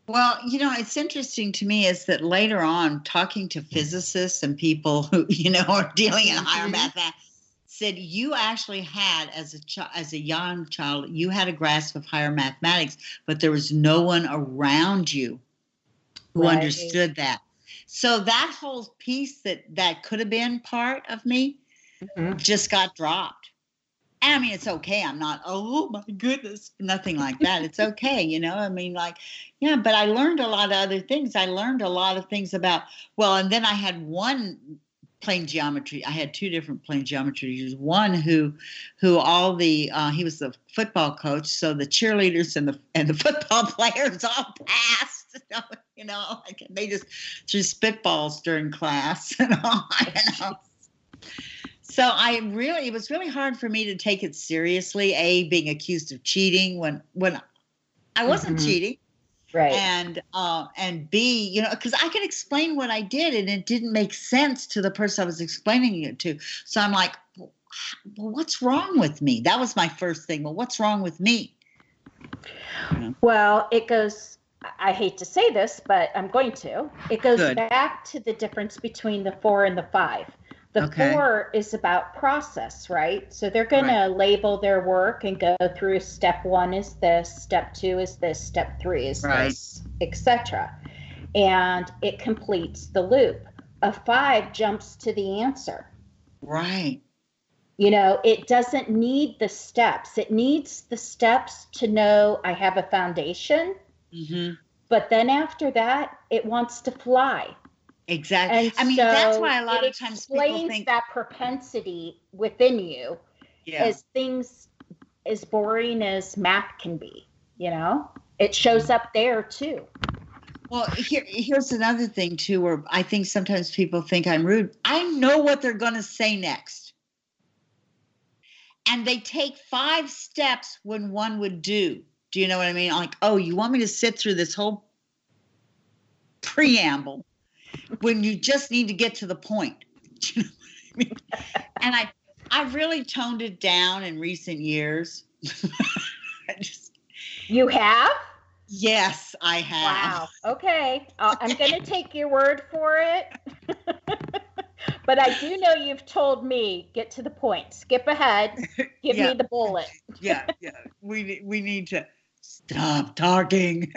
[SPEAKER 1] Well, you know, it's interesting to me is that later on, talking to physicists and people who, you know, are dealing in higher mm-hmm. math, said you actually had as a ch- as a young child, you had a grasp of higher mathematics, but there was no one around you who right. understood that. So that whole piece that that could have been part of me mm-hmm. just got dropped. I mean, it's okay. I'm not, oh my goodness, nothing like that. It's okay, you know. I mean, like, yeah, but I learned a lot of other things. I learned a lot of things about, well, and then I had one plane geometry. I had two different plane geometry One who, who all the uh, he was the football coach, so the cheerleaders and the and the football players all passed. You know, they just threw spitballs during class and all. You know so I really, it was really hard for me to take it seriously. A being accused of cheating when when I wasn't mm-hmm. cheating,
[SPEAKER 3] right?
[SPEAKER 1] And uh, and B, you know, because I could explain what I did, and it didn't make sense to the person I was explaining it to. So I'm like, well, what's wrong with me? That was my first thing. Well, what's wrong with me?
[SPEAKER 3] Well, it goes. I hate to say this, but I'm going to. It goes
[SPEAKER 1] Good.
[SPEAKER 3] back to the difference between the four and the five the okay. four is about process, right? So they're going right. to label their work and go through step one is this, step two is this, step three is right. this, etc. And it completes the loop. A five jumps to the answer.
[SPEAKER 1] Right.
[SPEAKER 3] You know, it doesn't need the steps. It needs the steps to know I have a foundation. Mm-hmm. But then after that, it wants to fly.
[SPEAKER 1] Exactly. And I mean, so that's why a lot of times people think
[SPEAKER 3] that propensity within you yeah. is things as boring as math can be. You know, it shows up there too.
[SPEAKER 1] Well, here, here's another thing too, where I think sometimes people think I'm rude. I know what they're going to say next, and they take five steps when one would do. Do you know what I mean? Like, oh, you want me to sit through this whole preamble when you just need to get to the point. You know I mean? and I I've really toned it down in recent years.
[SPEAKER 3] just, you have?
[SPEAKER 1] Yes, I have.
[SPEAKER 3] Wow. Okay. Uh, I'm going to take your word for it. but I do know you've told me get to the point. Skip ahead. Give yeah. me the bullet.
[SPEAKER 1] yeah, yeah. We we need to stop talking.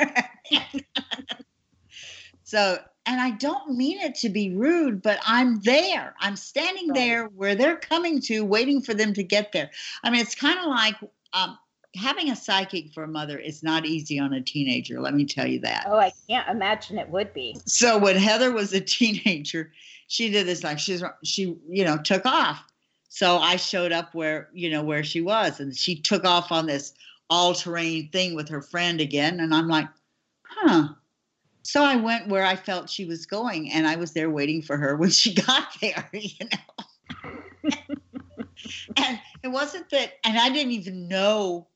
[SPEAKER 1] so and I don't mean it to be rude, but I'm there. I'm standing right. there where they're coming to, waiting for them to get there. I mean, it's kind of like um, having a psychic for a mother is not easy on a teenager. Let me tell you that.
[SPEAKER 3] Oh, I can't imagine it would be.
[SPEAKER 1] So when Heather was a teenager, she did this like she's she you know took off. So I showed up where you know where she was, and she took off on this all terrain thing with her friend again, and I'm like, huh so I went where I felt she was going, and I was there waiting for her when she got there, you know. and it wasn't that, and I didn't even know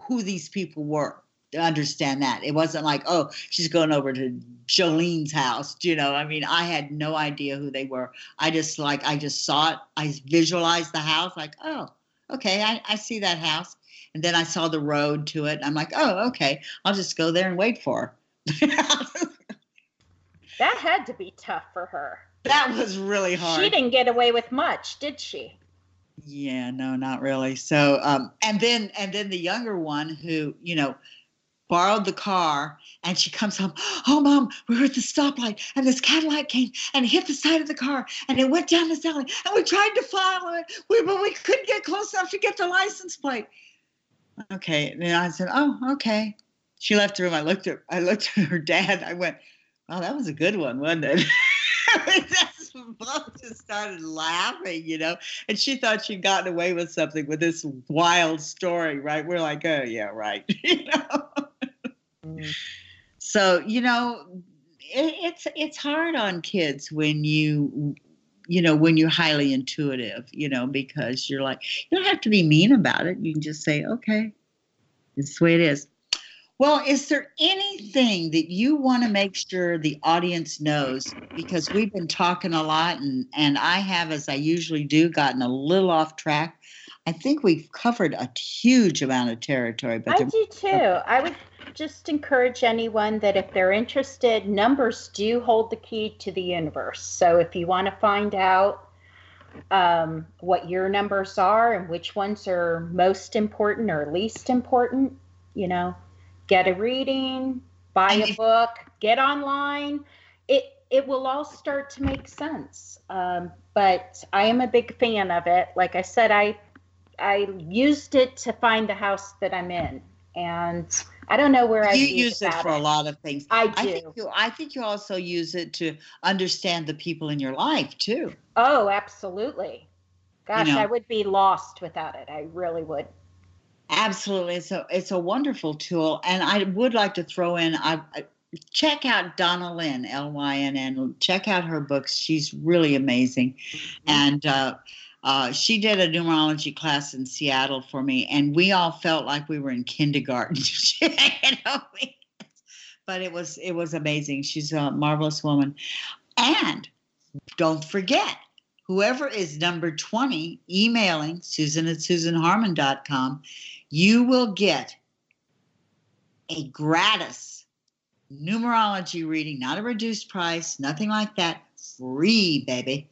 [SPEAKER 1] who these people were to understand that. It wasn't like, oh, she's going over to Jolene's house. You know, I mean, I had no idea who they were. I just like, I just saw it. I visualized the house like, oh, okay, I, I see that house. And then I saw the road to it. I'm like, oh, okay, I'll just go there and wait for her.
[SPEAKER 3] that had to be tough for her.
[SPEAKER 1] That was really hard.
[SPEAKER 3] She didn't get away with much, did she?
[SPEAKER 1] Yeah, no, not really. So, um, and then and then the younger one who, you know, borrowed the car and she comes home oh mom we were at the stoplight and this cadillac came and hit the side of the car and it went down this alley and we tried to follow it we, but we couldn't get close enough to get the license plate okay. And i said oh okay. She left the room. I looked at i looked at her dad. I went oh that was a good one wasn't it? Both just started laughing, you know, and she thought she'd gotten away with something with this wild story, right? We're like, oh yeah, right, you know. Mm. So you know, it, it's it's hard on kids when you you know when you're highly intuitive, you know, because you're like you don't have to be mean about it. You can just say, okay, it's the way it is. Well, is there anything that you want to make sure the audience knows? Because we've been talking a lot, and, and I have, as I usually do, gotten a little off track. I think we've covered a huge amount of territory.
[SPEAKER 3] But I do oh. too. I would just encourage anyone that if they're interested, numbers do hold the key to the universe. So if you want to find out um, what your numbers are and which ones are most important or least important, you know, get a reading, buy a book, get online. It it will all start to make sense. Um, but I am a big fan of it. Like I said, I I used it to find the house that I'm in, and I don't know where I
[SPEAKER 1] use it for it. a lot of things.
[SPEAKER 3] I do.
[SPEAKER 1] I think, you, I think you also use it to understand the people in your life too.
[SPEAKER 3] Oh, absolutely. Gosh, you know, I would be lost without it. I really would.
[SPEAKER 1] Absolutely, it's a it's a wonderful tool, and I would like to throw in. I, I check out Donna Lynn L Y N N. Check out her books; she's really amazing, mm-hmm. and uh, uh, she did a numerology class in Seattle for me, and we all felt like we were in kindergarten. you know, but it was it was amazing. She's a marvelous woman, and don't forget whoever is number 20 emailing susan at susanharmon.com you will get a gratis numerology reading, not a reduced price, nothing like that. Free, baby,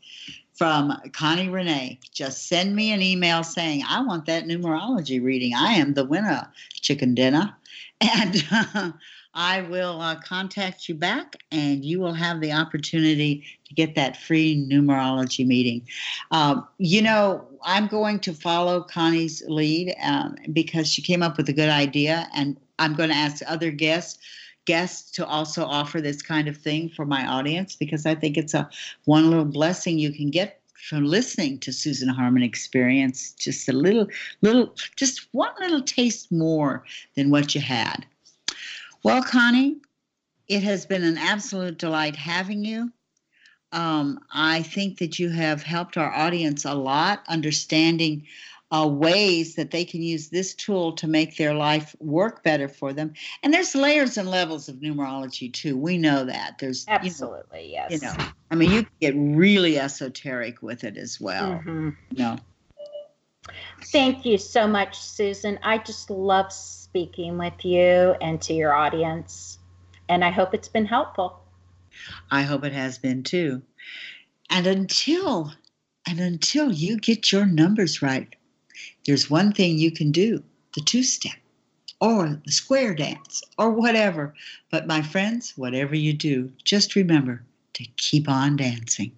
[SPEAKER 1] from Connie Renee. Just send me an email saying, I want that numerology reading. I am the winner, chicken dinner. And uh, I will uh, contact you back and you will have the opportunity to get that free numerology meeting. Um, you know, I'm going to follow Connie's lead um, because she came up with a good idea, and I'm going to ask other guests guests to also offer this kind of thing for my audience because I think it's a one little blessing you can get from listening to Susan Harmon experience just a little little just one little taste more than what you had. Well, Connie, it has been an absolute delight having you. Um, I think that you have helped our audience a lot understanding uh, ways that they can use this tool to make their life work better for them. And there's layers and levels of numerology too. We know that. There's
[SPEAKER 3] absolutely
[SPEAKER 1] you know,
[SPEAKER 3] yes.
[SPEAKER 1] You know, I mean, you can get really esoteric with it as well. Mm-hmm. No.
[SPEAKER 3] Thank you so much, Susan. I just love speaking with you and to your audience. And I hope it's been helpful.
[SPEAKER 1] I hope it has been too. And until and until you get your numbers right, there's one thing you can do, the two-step or the square dance or whatever. But my friends, whatever you do, just remember to keep on dancing.